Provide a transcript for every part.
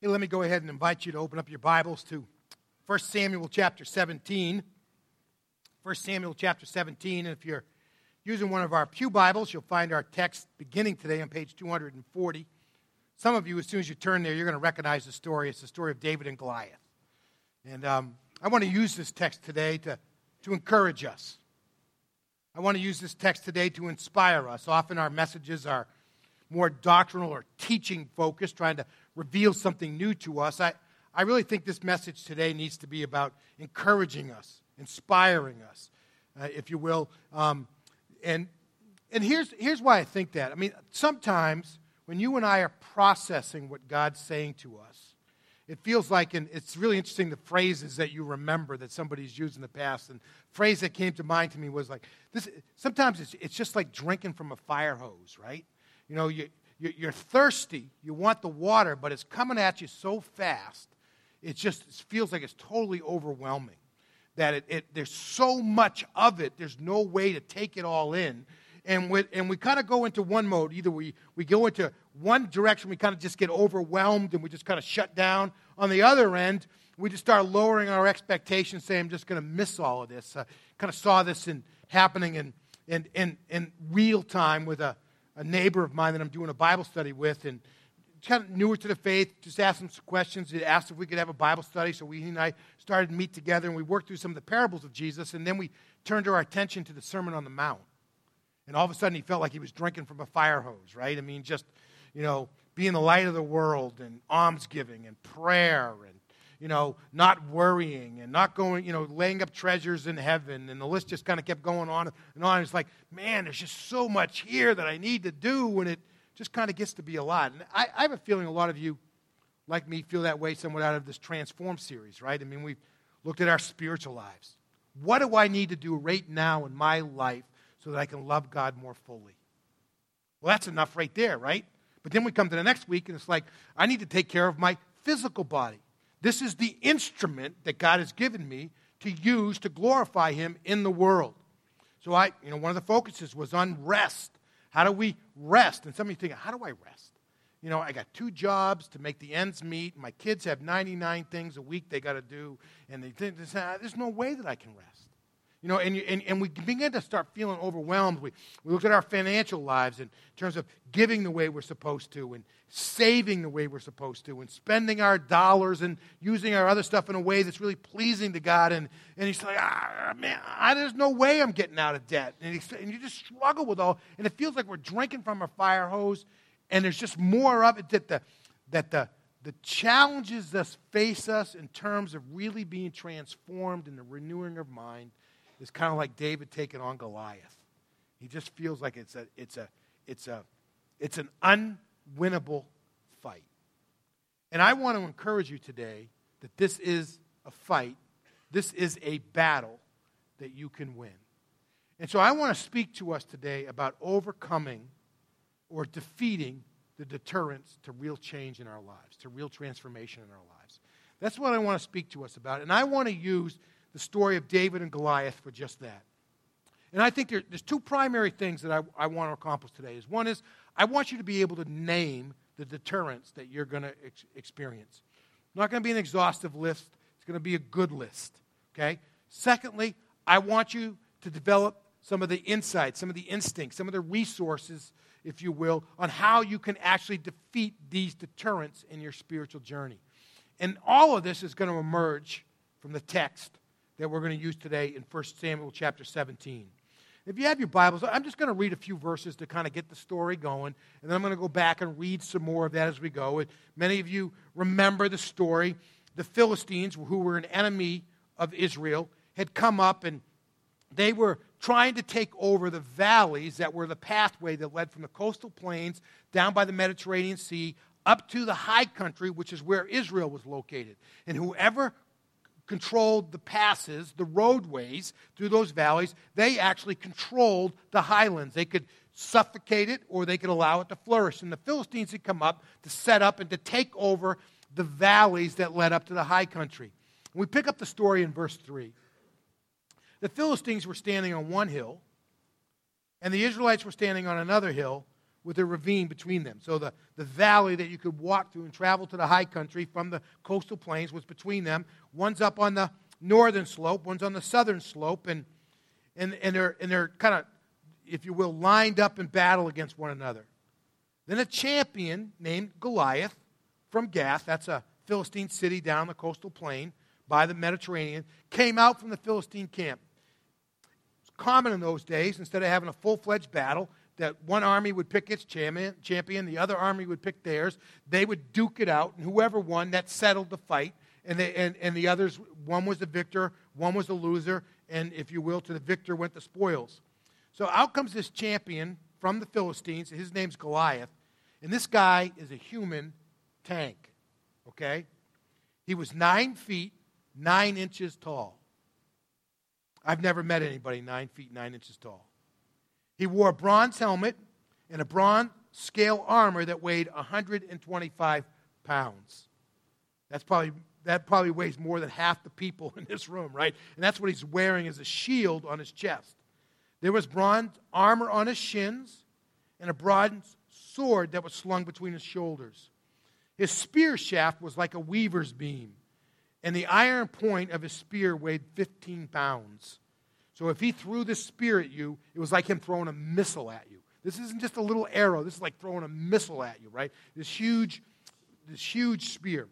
Hey, let me go ahead and invite you to open up your Bibles to 1 Samuel chapter 17. 1 Samuel chapter 17. And if you're using one of our Pew Bibles, you'll find our text beginning today on page 240. Some of you, as soon as you turn there, you're going to recognize the story. It's the story of David and Goliath. And um, I want to use this text today to, to encourage us. I want to use this text today to inspire us. Often our messages are more doctrinal or teaching focused, trying to reveal something new to us. I, I really think this message today needs to be about encouraging us, inspiring us, uh, if you will. Um, and and here's, here's why I think that. I mean, sometimes when you and I are processing what God's saying to us, it feels like, and it's really interesting the phrases that you remember that somebody's used in the past. And phrase that came to mind to me was like, this, sometimes it's, it's just like drinking from a fire hose, right? You know, you, you're thirsty, you want the water, but it's coming at you so fast, it just feels like it's totally overwhelming. That it, it there's so much of it, there's no way to take it all in. And, we, and we kind of go into one mode. Either we, we go into one direction, we kind of just get overwhelmed and we just kind of shut down. On the other end, we just start lowering our expectations, saying, I'm just going to miss all of this. Kind of saw this in, happening in, in, in, in real time with a, a neighbor of mine that I'm doing a Bible study with, and kind of newer to the faith, just asked him some questions. He asked if we could have a Bible study, so we, he and I started to meet together, and we worked through some of the parables of Jesus, and then we turned our attention to the Sermon on the Mount. And all of a sudden, he felt like he was drinking from a fire hose, right? I mean, just, you know, being the light of the world, and almsgiving, and prayer, and you know, not worrying and not going, you know, laying up treasures in heaven. And the list just kind of kept going on and on. It's like, man, there's just so much here that I need to do. And it just kind of gets to be a lot. And I, I have a feeling a lot of you, like me, feel that way somewhat out of this Transform series, right? I mean, we've looked at our spiritual lives. What do I need to do right now in my life so that I can love God more fully? Well, that's enough right there, right? But then we come to the next week and it's like, I need to take care of my physical body. This is the instrument that God has given me to use to glorify Him in the world. So I, you know, one of the focuses was on rest. How do we rest? And some of you think, how do I rest? You know, I got two jobs to make the ends meet. My kids have 99 things a week they got to do, and they think uh, there's no way that I can rest. You know, and, you, and, and we begin to start feeling overwhelmed. We, we look at our financial lives in terms of giving the way we're supposed to and saving the way we're supposed to and spending our dollars and using our other stuff in a way that's really pleasing to God. And, and he's like, ah, man, I, there's no way I'm getting out of debt. And, he, and you just struggle with all, and it feels like we're drinking from a fire hose, and there's just more of it that the, that the, the challenges that face us in terms of really being transformed in the renewing of mind – is kind of like David taking on Goliath. He just feels like it's a it's a it's a it's an unwinnable fight. And I want to encourage you today that this is a fight. This is a battle that you can win. And so I want to speak to us today about overcoming or defeating the deterrence to real change in our lives, to real transformation in our lives. That's what I want to speak to us about. And I want to use the story of David and Goliath for just that. And I think there, there's two primary things that I, I want to accomplish today. Is one is I want you to be able to name the deterrents that you're going to ex- experience. not going to be an exhaustive list. It's going to be a good list. Okay. Secondly, I want you to develop some of the insights, some of the instincts, some of the resources, if you will, on how you can actually defeat these deterrents in your spiritual journey. And all of this is going to emerge from the text that we're going to use today in 1 Samuel chapter 17. If you have your Bibles, I'm just going to read a few verses to kind of get the story going, and then I'm going to go back and read some more of that as we go. Many of you remember the story. The Philistines, who were an enemy of Israel, had come up and they were trying to take over the valleys that were the pathway that led from the coastal plains down by the Mediterranean Sea up to the high country, which is where Israel was located. And whoever controlled the passes, the roadways through those valleys. They actually controlled the highlands. They could suffocate it or they could allow it to flourish. And the Philistines had come up to set up and to take over the valleys that led up to the high country. We pick up the story in verse 3. The Philistines were standing on one hill, and the Israelites were standing on another hill, with a ravine between them. So the, the valley that you could walk through and travel to the high country from the coastal plains was between them. One's up on the northern slope, one's on the southern slope, and, and, and they're, and they're kind of, if you will, lined up in battle against one another. Then a champion named Goliath from Gath, that's a Philistine city down the coastal plain by the Mediterranean, came out from the Philistine camp. It was common in those days, instead of having a full fledged battle, that one army would pick its champion, the other army would pick theirs. They would duke it out, and whoever won, that settled the fight. And, they, and, and the others, one was the victor, one was the loser, and if you will, to the victor went the spoils. So out comes this champion from the Philistines. His name's Goliath. And this guy is a human tank, okay? He was nine feet, nine inches tall. I've never met anybody nine feet, nine inches tall. He wore a bronze helmet and a bronze scale armor that weighed 125 pounds. That's probably, that probably weighs more than half the people in this room, right? And that's what he's wearing as a shield on his chest. There was bronze armor on his shins and a bronze sword that was slung between his shoulders. His spear shaft was like a weaver's beam, and the iron point of his spear weighed 15 pounds. So if he threw this spear at you, it was like him throwing a missile at you. This isn't just a little arrow. This is like throwing a missile at you, right? This huge, this huge spear.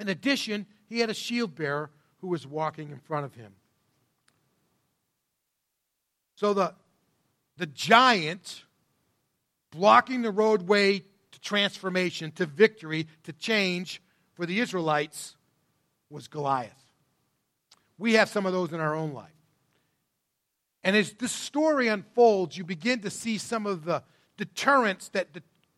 In addition, he had a shield bearer who was walking in front of him. So the, the giant blocking the roadway to transformation, to victory, to change for the Israelites was Goliath. We have some of those in our own life. And as this story unfolds, you begin to see some of the deterrents that,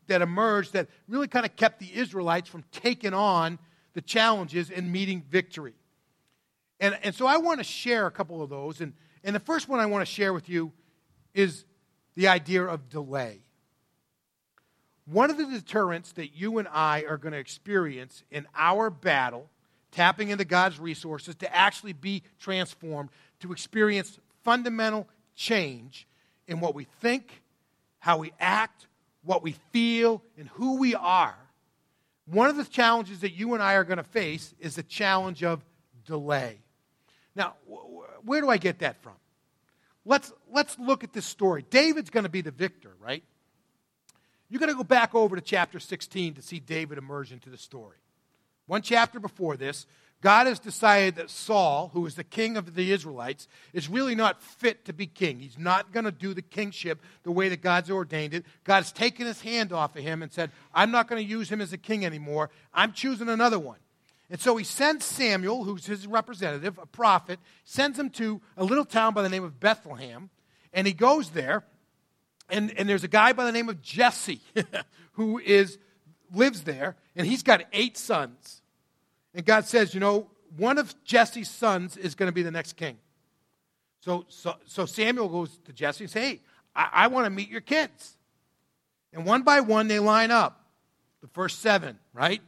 that, emerged that really kind of kept the Israelites from taking on the challenges and meeting victory. And, and so I want to share a couple of those. And, and the first one I want to share with you is the idea of delay. One of the deterrents that you and I are going to experience in our battle, tapping into God's resources to actually be transformed, to experience fundamental change in what we think, how we act, what we feel, and who we are. One of the challenges that you and I are going to face is the challenge of delay. Now, where do I get that from? Let's, let's look at this story. David's going to be the victor, right? You're going to go back over to chapter 16 to see David emerge into the story. One chapter before this, God has decided that Saul, who is the king of the Israelites, is really not fit to be king. He's not going to do the kingship the way that God's ordained it. God's taken his hand off of him and said, I'm not going to use him as a king anymore. I'm choosing another one. And so he sends Samuel, who's his representative, a prophet, sends him to a little town by the name of Bethlehem. And he goes there, and, and there's a guy by the name of Jesse who is, lives there, and he's got eight sons. And God says, you know, one of Jesse's sons is going to be the next king. So, so, so Samuel goes to Jesse and says, hey, I, I want to meet your kids. And one by one, they line up. The first seven, right?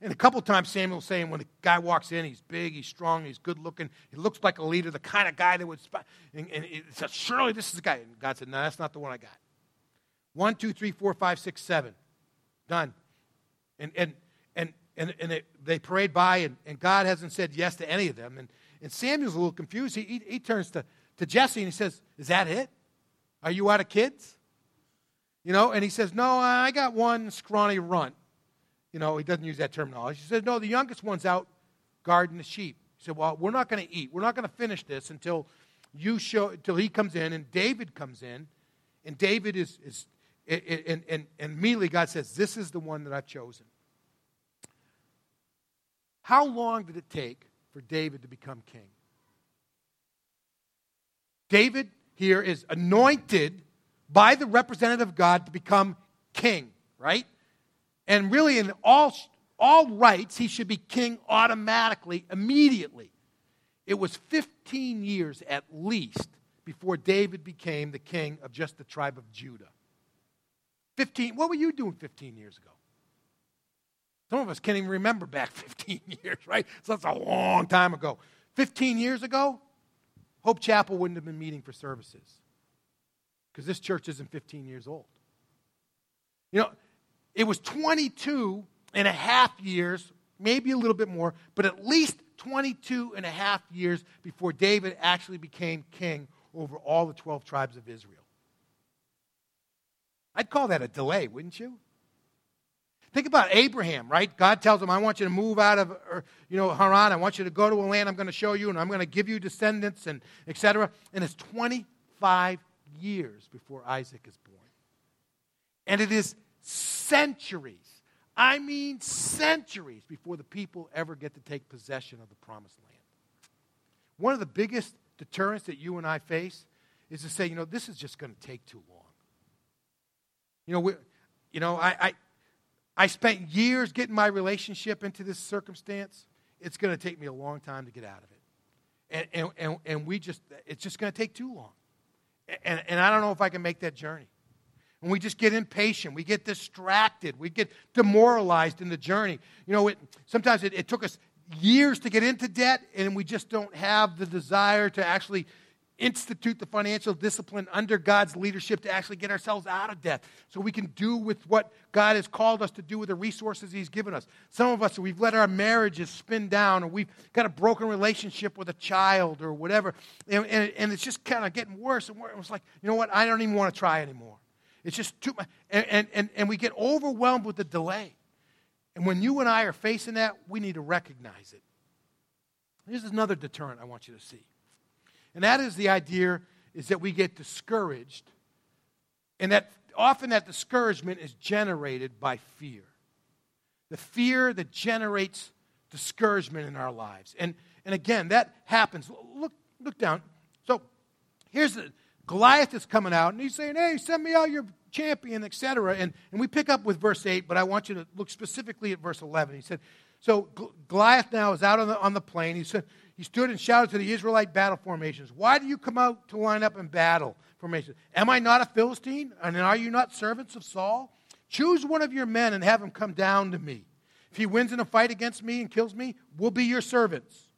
And a couple times Samuel's saying when the guy walks in, he's big, he's strong, he's good looking, he looks like a leader, the kind of guy that would, and, and he says, surely this is the guy. And God said, no, that's not the one I got. One, two, three, four, five, six, seven. Done. And, and and, and it, they parade by, and, and God hasn't said yes to any of them. And, and Samuel's a little confused. He, he, he turns to, to Jesse and he says, Is that it? Are you out of kids? You know, and he says, No, I got one scrawny runt. You know, he doesn't use that terminology. He says, No, the youngest one's out guarding the sheep. He said, Well, we're not going to eat. We're not going to finish this until you show, until he comes in and David comes in. And David is, is and, and, and immediately God says, This is the one that I've chosen. How long did it take for David to become king? David here is anointed by the representative of God to become king, right? And really, in all, all rights, he should be king automatically, immediately. It was 15 years at least before David became the king of just the tribe of Judah. 15, what were you doing 15 years ago? Some of us can't even remember back 15 years, right? So that's a long time ago. 15 years ago, Hope Chapel wouldn't have been meeting for services because this church isn't 15 years old. You know, it was 22 and a half years, maybe a little bit more, but at least 22 and a half years before David actually became king over all the 12 tribes of Israel. I'd call that a delay, wouldn't you? Think about Abraham, right? God tells him, I want you to move out of er, you know, Haran. I want you to go to a land I'm going to show you, and I'm going to give you descendants, and etc. And it's 25 years before Isaac is born. And it is centuries, I mean centuries, before the people ever get to take possession of the promised land. One of the biggest deterrents that you and I face is to say, you know, this is just going to take too long. You know, we, you know, I, I, I spent years getting my relationship into this circumstance. It's going to take me a long time to get out of it. And, and, and, and we just, it's just going to take too long. And, and I don't know if I can make that journey. And we just get impatient. We get distracted. We get demoralized in the journey. You know, it, sometimes it, it took us years to get into debt, and we just don't have the desire to actually institute the financial discipline under God's leadership to actually get ourselves out of debt so we can do with what God has called us to do with the resources He's given us. Some of us, we've let our marriages spin down or we've got a broken relationship with a child or whatever, and, and, and it's just kind of getting worse and worse. It's like, you know what? I don't even want to try anymore. It's just too much. And, and, and, and we get overwhelmed with the delay. And when you and I are facing that, we need to recognize it. Here's another deterrent I want you to see. And that is the idea is that we get discouraged. And that often that discouragement is generated by fear. The fear that generates discouragement in our lives. And, and again, that happens. Look, look down. So here's the Goliath is coming out and he's saying, Hey, send me out your champion, etc. And, and we pick up with verse 8, but I want you to look specifically at verse 11. He said, So Goliath now is out on the, on the plain. He said, he stood and shouted to the Israelite battle formations, Why do you come out to line up in battle formations? Am I not a Philistine? And are you not servants of Saul? Choose one of your men and have him come down to me. If he wins in a fight against me and kills me, we'll be your servants.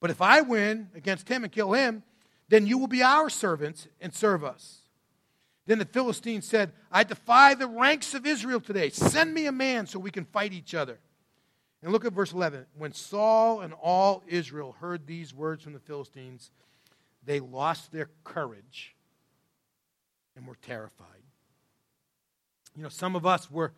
But if I win against him and kill him, then you will be our servants and serve us. Then the Philistine said, I defy the ranks of Israel today. Send me a man so we can fight each other. And look at verse 11. When Saul and all Israel heard these words from the Philistines, they lost their courage and were terrified. You know, some of us were,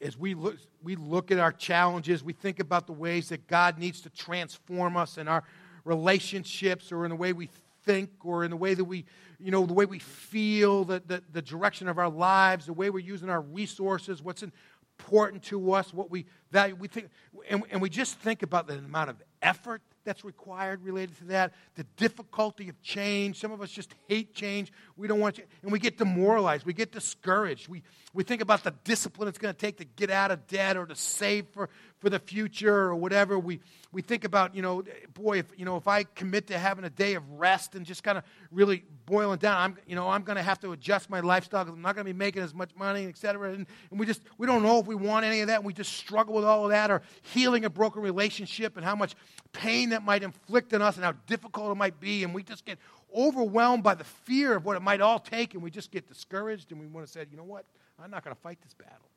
as we look, we look at our challenges, we think about the ways that God needs to transform us in our relationships or in the way we think or in the way that we, you know, the way we feel, the, the, the direction of our lives, the way we're using our resources, what's in, important to us, what we value. We think, and, and we just think about the amount of effort that's required related to that, the difficulty of change. Some of us just hate change. We don't want to, and we get demoralized. We get discouraged. We, we think about the discipline it's going to take to get out of debt or to save for, for the future or whatever. We, we think about, you know, boy, if, you know, if I commit to having a day of rest and just kind of really boiling down, I'm, you know, I'm going to have to adjust my lifestyle because I'm not going to be making as much money, et cetera. And, and we just, we don't know if we want any of that. And we just struggle with all of that or healing a broken relationship and how much pain might inflict on us and how difficult it might be. And we just get overwhelmed by the fear of what it might all take. And we just get discouraged and we want to say, you know what? I'm not going to fight this battle.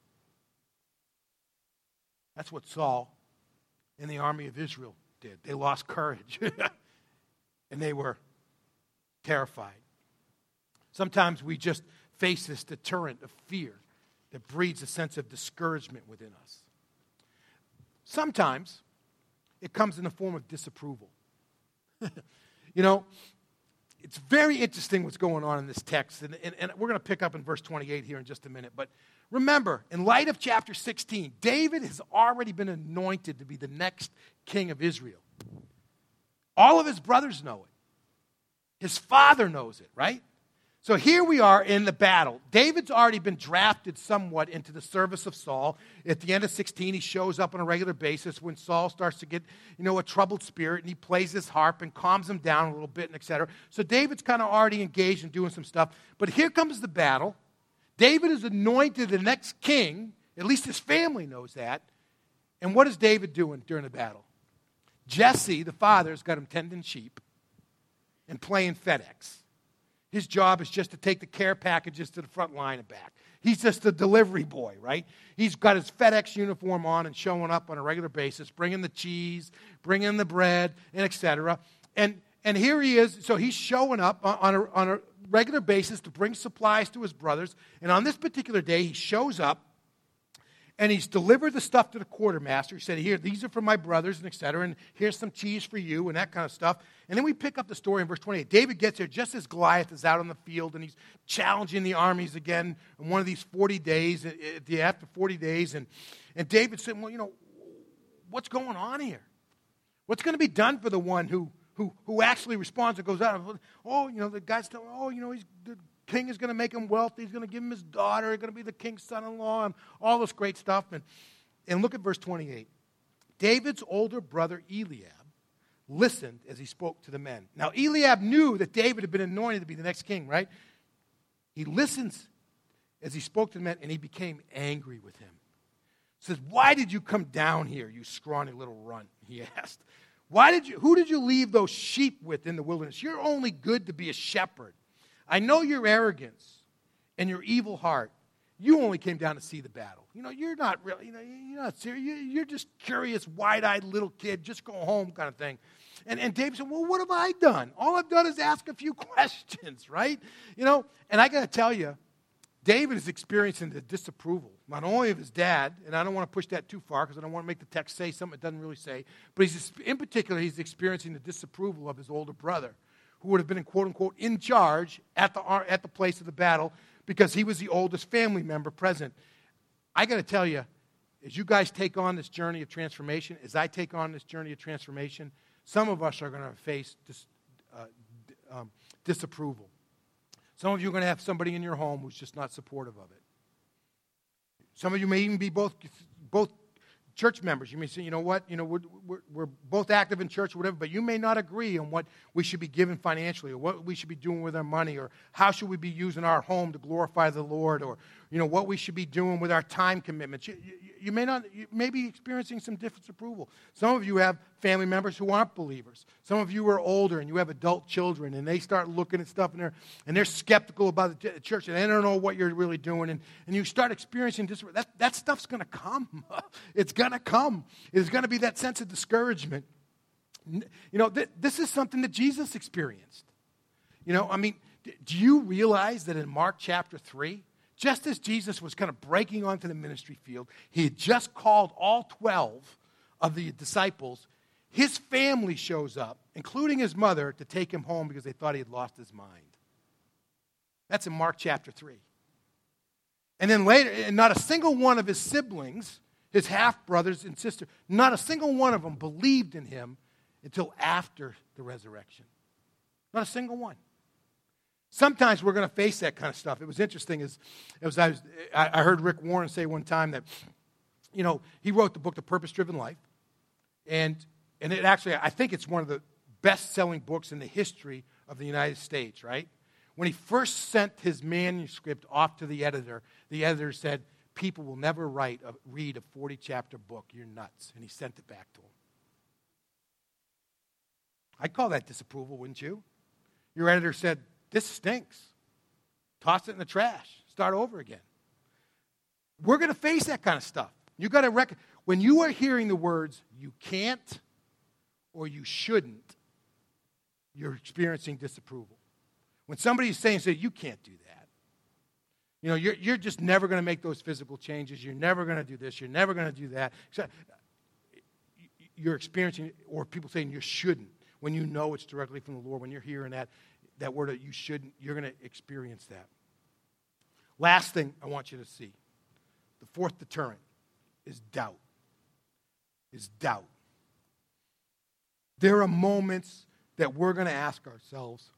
That's what Saul and the army of Israel did. They lost courage and they were terrified. Sometimes we just face this deterrent of fear that breeds a sense of discouragement within us. Sometimes it comes in the form of disapproval. you know, it's very interesting what's going on in this text, and, and, and we're going to pick up in verse 28 here in just a minute. But remember, in light of chapter 16, David has already been anointed to be the next king of Israel. All of his brothers know it, his father knows it, right? So here we are in the battle. David's already been drafted somewhat into the service of Saul. At the end of 16, he shows up on a regular basis when Saul starts to get, you know, a troubled spirit and he plays his harp and calms him down a little bit and etc. So David's kind of already engaged in doing some stuff. But here comes the battle. David is anointed the next king. At least his family knows that. And what is David doing during the battle? Jesse, the father, has got him tending sheep and playing FedEx. His job is just to take the care packages to the front line and back. He's just a delivery boy, right? He's got his FedEx uniform on and showing up on a regular basis, bringing the cheese, bringing the bread, and etc. And and here he is. So he's showing up on a, on a regular basis to bring supplies to his brothers. And on this particular day, he shows up and he's delivered the stuff to the quartermaster. He said, Here, these are for my brothers, and etc. And here's some cheese for you, and that kind of stuff. And then we pick up the story in verse 28. David gets there just as Goliath is out on the field, and he's challenging the armies again in one of these 40 days, uh, uh, after 40 days. And, and David said, Well, you know, what's going on here? What's going to be done for the one who, who, who actually responds and goes out? Oh, you know, the guy's telling, Oh, you know, he's king is going to make him wealthy. He's going to give him his daughter. He's going to be the king's son in law, and all this great stuff. And, and look at verse 28. David's older brother Eliab listened as he spoke to the men. Now, Eliab knew that David had been anointed to be the next king, right? He listens as he spoke to the men, and he became angry with him. He says, Why did you come down here, you scrawny little runt? He asked. Why did you, who did you leave those sheep with in the wilderness? You're only good to be a shepherd. I know your arrogance and your evil heart. You only came down to see the battle. You know, you're not really, you know, you're not serious. You're just curious, wide eyed little kid, just go home kind of thing. And, and David said, Well, what have I done? All I've done is ask a few questions, right? You know, and I got to tell you, David is experiencing the disapproval, not only of his dad, and I don't want to push that too far because I don't want to make the text say something it doesn't really say, but he's, in particular, he's experiencing the disapproval of his older brother who would have been, quote unquote, in charge at the, at the place of the battle because he was the oldest family member present. I got to tell you, as you guys take on this journey of transformation, as I take on this journey of transformation, some of us are going to face dis, uh, um, disapproval. Some of you are going to have somebody in your home who's just not supportive of it. Some of you may even be both, both church members. You may say, you know what, you know, we're, we're, we're, both active in church or whatever, but you may not agree on what we should be giving financially or what we should be doing with our money or how should we be using our home to glorify the Lord or, you know, what we should be doing with our time commitments. You, you, you may not, you may be experiencing some disapproval. Some of you have family members who aren't believers. Some of you are older and you have adult children and they start looking at stuff and they're, and they're skeptical about the church and they don't know what you're really doing. And, and you start experiencing disapproval. That, that stuff's going to come. it's going to come. It's going to be that sense of discouragement. You know, th- this is something that Jesus experienced. You know, I mean, do you realize that in Mark chapter 3, just as Jesus was kind of breaking onto the ministry field, he had just called all 12 of the disciples. His family shows up, including his mother, to take him home because they thought he had lost his mind. That's in Mark chapter 3. And then later, and not a single one of his siblings, his half brothers and sister, not a single one of them believed in him until after the resurrection. Not a single one. Sometimes we're going to face that kind of stuff. It was interesting as, as I, was, I heard Rick Warren say one time that, you know, he wrote the book, The Purpose Driven Life. And, and it actually, I think it's one of the best selling books in the history of the United States, right? When he first sent his manuscript off to the editor, the editor said, People will never write a, read a 40 chapter book. You're nuts. And he sent it back to him. I'd call that disapproval, wouldn't you? Your editor said, this stinks. Toss it in the trash. Start over again. We're going to face that kind of stuff. You got to rec- when you are hearing the words you can't or you shouldn't, you're experiencing disapproval. When somebody's saying, say, you can't do that. You know, you're, you're just never going to make those physical changes. You're never going to do this. You're never going to do that. You're experiencing, or people saying you shouldn't, when you know it's directly from the Lord, when you're hearing that, that word you shouldn't, you're going to experience that. Last thing I want you to see the fourth deterrent is doubt. Is doubt. There are moments that we're going to ask ourselves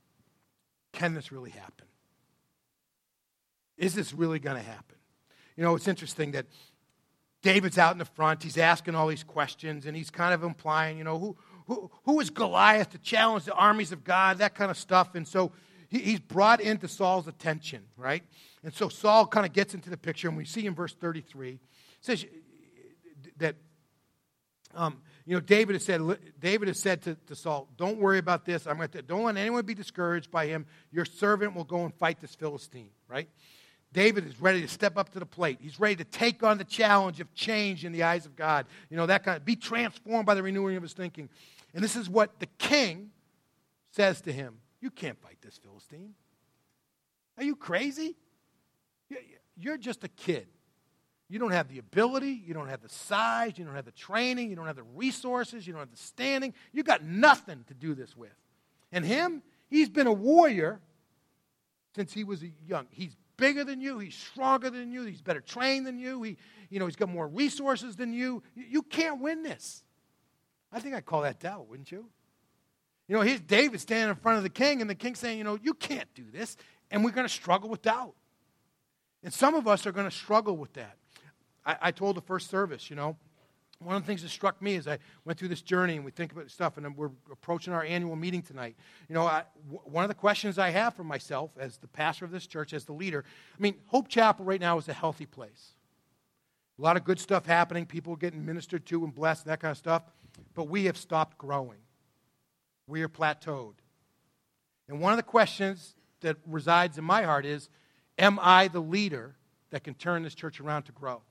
can this really happen? Is this really going to happen? You know, it's interesting that David's out in the front. He's asking all these questions, and he's kind of implying, you know, who, who, who is Goliath to challenge the armies of God, that kind of stuff. And so he, he's brought into Saul's attention, right? And so Saul kind of gets into the picture, and we see in verse 33, says that, um, you know, David has said, David has said to, to Saul, don't worry about this. I'm going to, don't let anyone be discouraged by him. Your servant will go and fight this Philistine, right? David is ready to step up to the plate. He's ready to take on the challenge of change in the eyes of God. You know, that kind of be transformed by the renewing of his thinking. And this is what the king says to him You can't fight this Philistine. Are you crazy? You're just a kid. You don't have the ability, you don't have the size, you don't have the training, you don't have the resources, you don't have the standing. You got nothing to do this with. And him, he's been a warrior since he was young. He's bigger than you, he's stronger than you, he's better trained than you, he, you know, he's got more resources than you. You can't win this. I think I'd call that doubt, wouldn't you? You know, here's David standing in front of the king, and the king saying, you know, you can't do this. And we're going to struggle with doubt. And some of us are going to struggle with that. I, I told the first service, you know, one of the things that struck me as I went through this journey and we think about stuff, and we're approaching our annual meeting tonight. You know, I, w- one of the questions I have for myself as the pastor of this church, as the leader, I mean, Hope Chapel right now is a healthy place. A lot of good stuff happening, people getting ministered to and blessed, that kind of stuff, but we have stopped growing. We are plateaued. And one of the questions that resides in my heart is Am I the leader that can turn this church around to grow?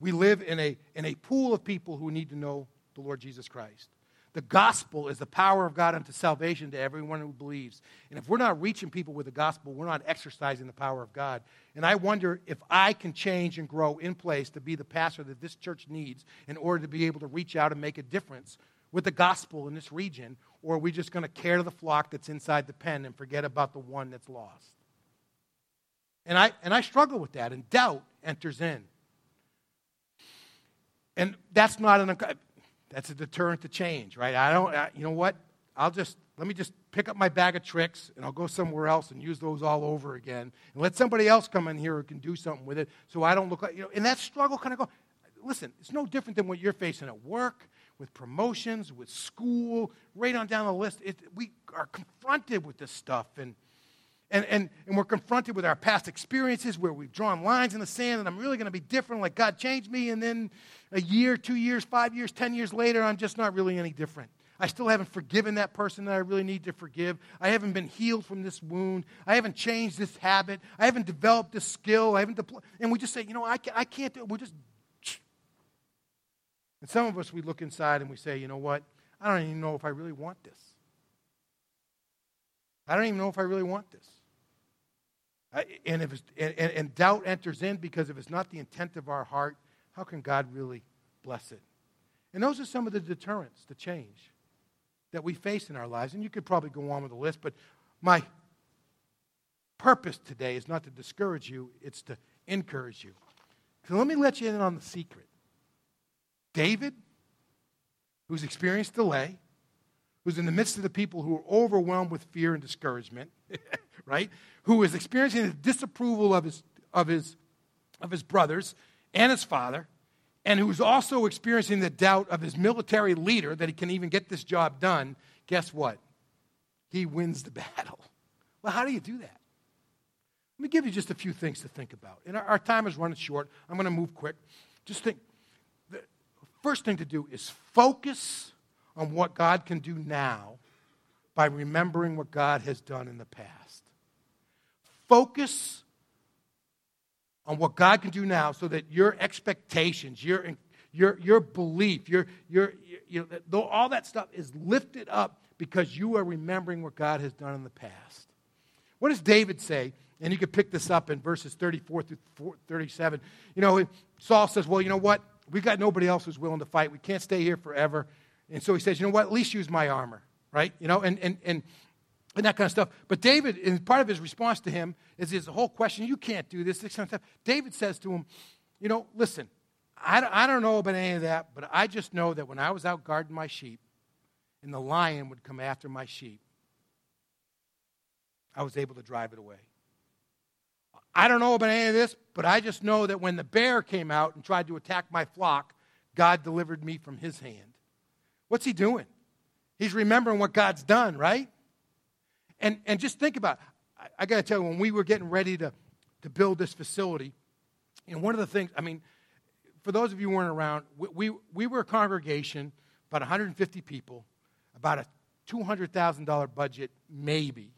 We live in a, in a pool of people who need to know the Lord Jesus Christ. The gospel is the power of God unto salvation to everyone who believes. And if we're not reaching people with the gospel, we're not exercising the power of God. And I wonder if I can change and grow in place to be the pastor that this church needs in order to be able to reach out and make a difference with the gospel in this region, or are we just going to care to the flock that's inside the pen and forget about the one that's lost? And I, and I struggle with that, and doubt enters in. And that's not an, that's a deterrent to change, right? I don't, I, you know what? I'll just, let me just pick up my bag of tricks and I'll go somewhere else and use those all over again. And let somebody else come in here who can do something with it so I don't look like, you know, and that struggle kind of go, listen, it's no different than what you're facing at work, with promotions, with school, right on down the list. It, we are confronted with this stuff. And, and, and, and we're confronted with our past experiences where we've drawn lines in the sand and I'm really going to be different, like God changed me, and then a year, two years, five years, ten years later, I'm just not really any different. I still haven't forgiven that person that I really need to forgive. I haven't been healed from this wound. I haven't changed this habit. I haven't developed this skill. I haven't deployed. And we just say, you know, I can't, I can't do it. We're just. And some of us, we look inside and we say, you know what? I don't even know if I really want this. I don't even know if I really want this. Uh, and, if and, and doubt enters in because if it's not the intent of our heart, how can God really bless it? And those are some of the deterrents to change that we face in our lives. And you could probably go on with the list, but my purpose today is not to discourage you, it's to encourage you. So let me let you in on the secret. David, who's experienced delay, who's in the midst of the people who are overwhelmed with fear and discouragement, right? Who is experiencing the disapproval of his, of his, of his brothers and his father, and who's also experiencing the doubt of his military leader that he can even get this job done, guess what? He wins the battle. Well, how do you do that? Let me give you just a few things to think about. And our, our time is running short. I'm going to move quick. Just think the first thing to do is focus on what God can do now by remembering what God has done in the past. Focus on what God can do now so that your expectations, your, your, your belief, your, your, you know, all that stuff is lifted up because you are remembering what God has done in the past. What does David say? And you can pick this up in verses 34 through 37. You know, Saul says, Well, you know what? We got nobody else who's willing to fight. We can't stay here forever. And so he says, You know what? At least use my armor, right? You know, and, and, and and that kind of stuff. But David, in part of his response to him, is his whole question, you can't do this, this kind of stuff. David says to him, you know, listen, I, I don't know about any of that, but I just know that when I was out guarding my sheep and the lion would come after my sheep, I was able to drive it away. I don't know about any of this, but I just know that when the bear came out and tried to attack my flock, God delivered me from his hand. What's he doing? He's remembering what God's done, right? And, and just think about it. I, I got to tell you, when we were getting ready to, to build this facility, and one of the things, I mean, for those of you who weren't around, we, we, we were a congregation, about 150 people, about a $200,000 budget, maybe.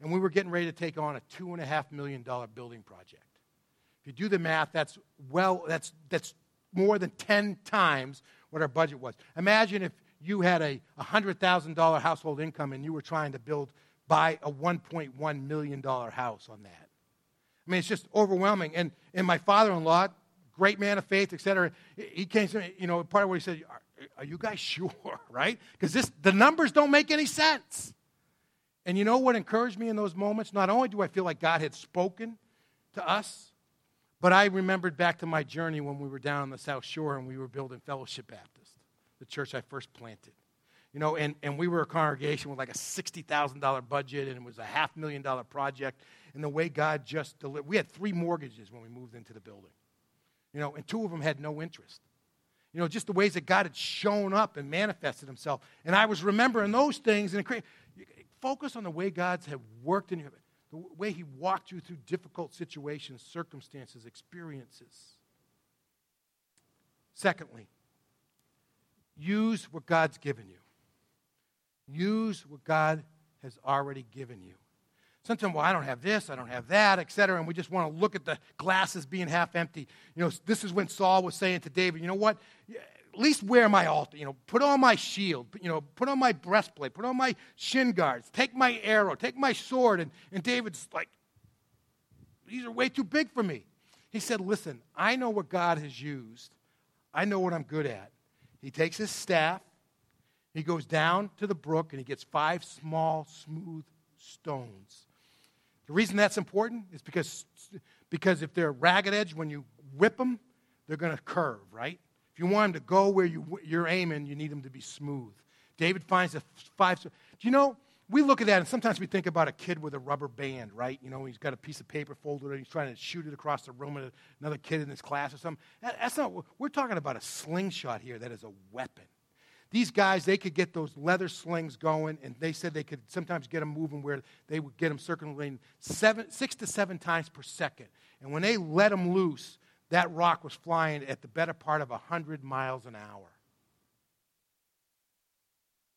and we were getting ready to take on a $2.5 million building project. If you do the math, that's well, that's, that's more than 10 times what our budget was. Imagine if you had a $100,000 household income and you were trying to build, buy a $1.1 million house on that. I mean, it's just overwhelming. And, and my father in law, great man of faith, etc., he came to me, you know, part of what he said, are, are you guys sure, right? Because this the numbers don't make any sense. And you know what encouraged me in those moments? Not only do I feel like God had spoken to us, but I remembered back to my journey when we were down on the South Shore and we were building Fellowship Baptist, the church I first planted. You know, and, and we were a congregation with like a $60,000 budget and it was a half million dollar project. And the way God just delivered, we had three mortgages when we moved into the building. You know, and two of them had no interest. You know, just the ways that God had shown up and manifested himself. And I was remembering those things and focus on the way God's had worked in you, the way He walked you through difficult situations, circumstances, experiences. Secondly, use what God's given you. Use what God has already given you. Sometimes, well, I don't have this, I don't have that, etc., and we just want to look at the glasses being half empty. You know, this is when Saul was saying to David, you know what? at least wear my altar. You know, put on my shield. You know, put on my breastplate. Put on my shin guards. Take my arrow. Take my sword. And, and David's like, these are way too big for me. He said, listen, I know what God has used. I know what I'm good at. He takes his staff. He goes down to the brook and he gets five small, smooth stones. The reason that's important is because, because if they're ragged edge, when you whip them, they're going to curve, right? If you want them to go where you, you're aiming, you need them to be smooth. David finds the five. Do you know, we look at that and sometimes we think about a kid with a rubber band, right? You know, he's got a piece of paper folded and he's trying to shoot it across the room at another kid in his class or something. That, that's not, we're talking about a slingshot here that is a weapon. These guys, they could get those leather slings going, and they said they could sometimes get them moving where they would get them circulating seven, six to seven times per second. And when they let them loose, that rock was flying at the better part of 100 miles an hour.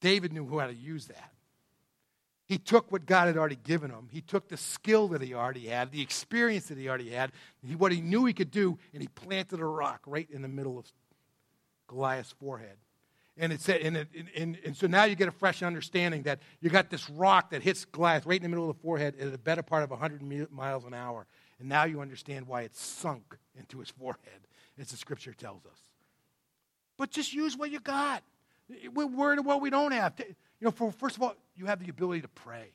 David knew how to use that. He took what God had already given him. He took the skill that he already had, the experience that he already had, what he knew he could do, and he planted a rock right in the middle of Goliath's forehead. And, it said, and, it, and, and, so now you get a fresh understanding that you got this rock that hits Goliath right in the middle of the forehead at a better part of 100 miles an hour. And now you understand why it's sunk into his forehead, as the scripture tells us. But just use what you got. We're worried about what we don't have. You know, for, first of all, you have the ability to pray.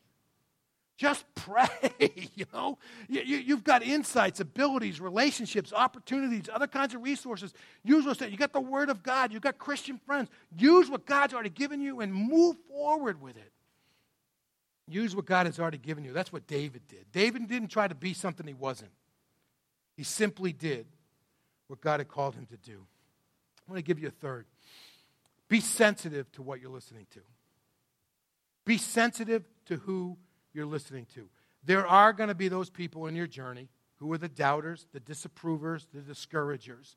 Just pray, you know. You, you, have got insights, abilities, relationships, opportunities, other kinds of resources. Use those things. You got the Word of God. You've got Christian friends. Use what God's already given you and move forward with it. Use what God has already given you. That's what David did. David didn't try to be something he wasn't. He simply did what God had called him to do. I'm going to give you a third. Be sensitive to what you're listening to. Be sensitive to who you're listening to. There are going to be those people in your journey who are the doubters, the disapprovers, the discouragers.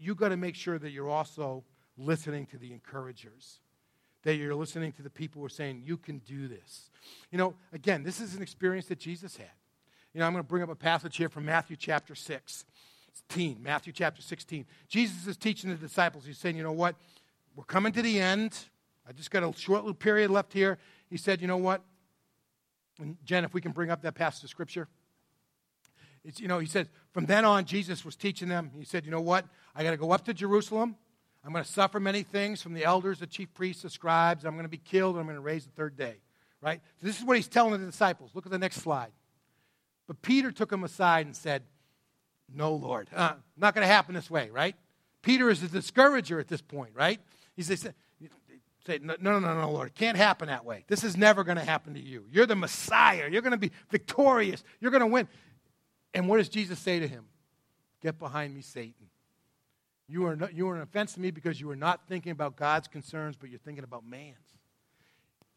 You've got to make sure that you're also listening to the encouragers, that you're listening to the people who are saying, You can do this. You know, again, this is an experience that Jesus had. You know, I'm going to bring up a passage here from Matthew chapter 16. Matthew chapter 16. Jesus is teaching the disciples. He's saying, you know what? We're coming to the end. I just got a short little period left here. He said, you know what? And Jen, if we can bring up that passage of scripture. It's, you know, he said, from then on, Jesus was teaching them. He said, you know what? I got to go up to Jerusalem. I'm going to suffer many things from the elders, the chief priests, the scribes. I'm going to be killed, and I'm going to raise the third day. Right? So this is what he's telling the disciples. Look at the next slide. But Peter took him aside and said, No, Lord. Uh, not going to happen this way, right? Peter is a discourager at this point, right? He says, no, no, no, no, Lord. It can't happen that way. This is never going to happen to you. You're the Messiah. You're going to be victorious. You're going to win. And what does Jesus say to him? Get behind me, Satan. You are, not, you are an offense to me because you are not thinking about God's concerns, but you're thinking about man's.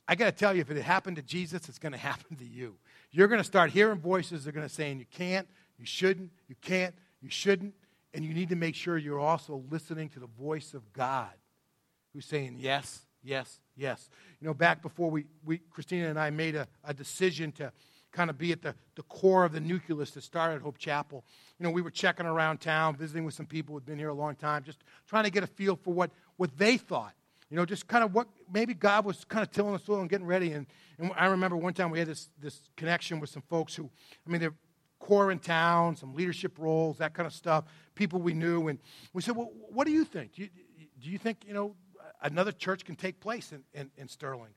I got to tell you, if it happened to Jesus, it's going to happen to you. You're going to start hearing voices. They're going to say, you can't, you shouldn't, you can't, you shouldn't. And you need to make sure you're also listening to the voice of God who's saying, yes, yes, yes. You know, back before we, we Christina and I made a, a decision to kind of be at the, the core of the nucleus that started Hope Chapel. You know, we were checking around town, visiting with some people who'd been here a long time, just trying to get a feel for what, what they thought. You know, just kind of what maybe God was kind of tilling the soil and getting ready. And, and I remember one time we had this, this connection with some folks who, I mean, they're core in town, some leadership roles, that kind of stuff, people we knew. And we said, well, what do you think? Do you, do you think, you know, another church can take place in, in, in Sterling?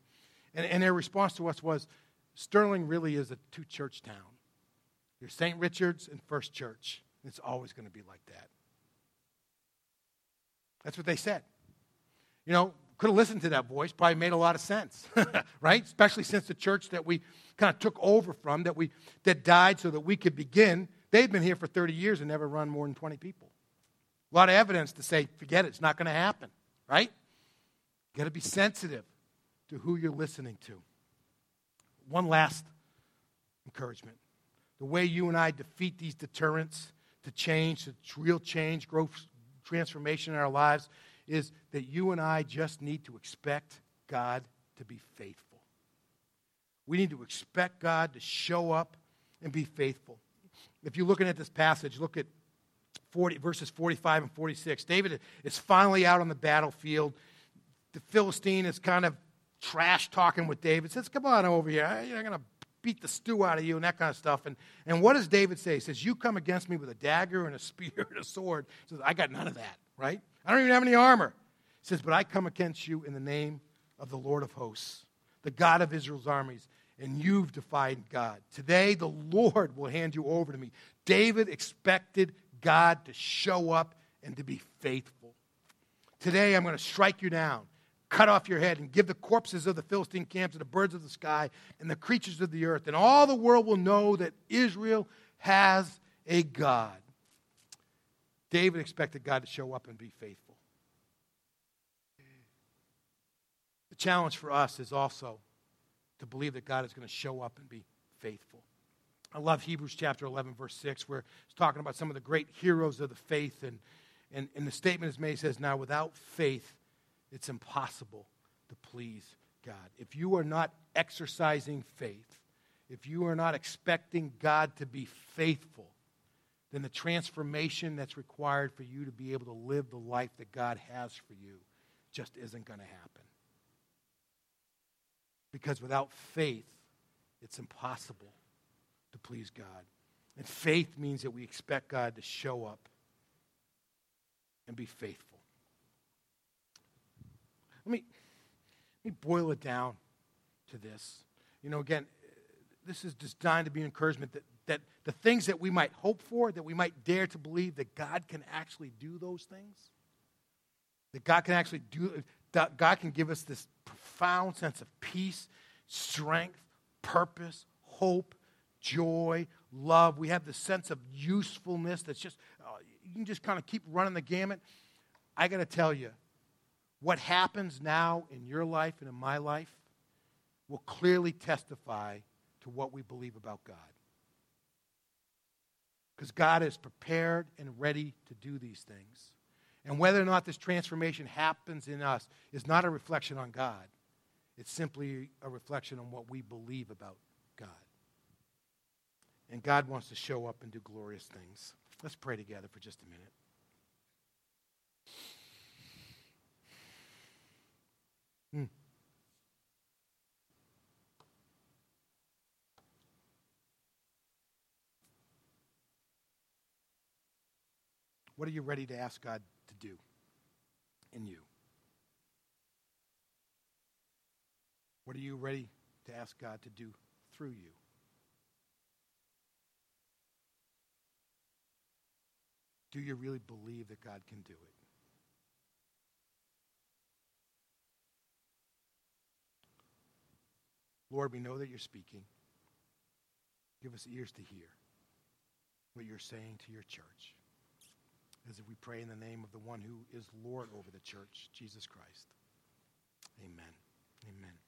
And, and their response to us was, Sterling really is a two church town. You're St. Richard's and First Church. It's always going to be like that. That's what they said. You know, could have listened to that voice, probably made a lot of sense, right? Especially since the church that we kind of took over from, that we that died so that we could begin, they've been here for 30 years and never run more than 20 people. A lot of evidence to say, forget it, it's not going to happen, right? You got to be sensitive to who you're listening to. One last encouragement. The way you and I defeat these deterrents to change, to real change, growth, transformation in our lives, is that you and I just need to expect God to be faithful. We need to expect God to show up and be faithful. If you're looking at this passage, look at 40, verses 45 and 46. David is finally out on the battlefield. The Philistine is kind of trash talking with David. Says, Come on over here. I'm going to beat the stew out of you and that kind of stuff. And, and what does David say? He says, You come against me with a dagger and a spear and a sword. He says, I got none of that, right? I don't even have any armor. He says, But I come against you in the name of the Lord of hosts, the God of Israel's armies, and you've defied God. Today, the Lord will hand you over to me. David expected God to show up and to be faithful. Today, I'm going to strike you down, cut off your head, and give the corpses of the Philistine camps to the birds of the sky and the creatures of the earth. And all the world will know that Israel has a God. David expected God to show up and be faithful. The challenge for us is also to believe that God is going to show up and be faithful. I love Hebrews chapter 11, verse 6, where it's talking about some of the great heroes of the faith. And, and, and the statement is made, says, Now without faith, it's impossible to please God. If you are not exercising faith, if you are not expecting God to be faithful, then the transformation that's required for you to be able to live the life that God has for you just isn't going to happen. Because without faith, it's impossible to please God. And faith means that we expect God to show up and be faithful. Let me, let me boil it down to this. You know, again, this is designed to be an encouragement that, that the things that we might hope for, that we might dare to believe that God can actually do those things, that God can actually do, that God can give us this profound sense of peace, strength, purpose, hope, joy, love. We have this sense of usefulness that's just, uh, you can just kind of keep running the gamut. I got to tell you, what happens now in your life and in my life will clearly testify to what we believe about God. Because God is prepared and ready to do these things. And whether or not this transformation happens in us is not a reflection on God. It's simply a reflection on what we believe about God. And God wants to show up and do glorious things. Let's pray together for just a minute. Hmm. What are you ready to ask God to do in you? What are you ready to ask God to do through you? Do you really believe that God can do it? Lord, we know that you're speaking. Give us ears to hear what you're saying to your church as if we pray in the name of the one who is Lord over the church, Jesus Christ. Amen. Amen.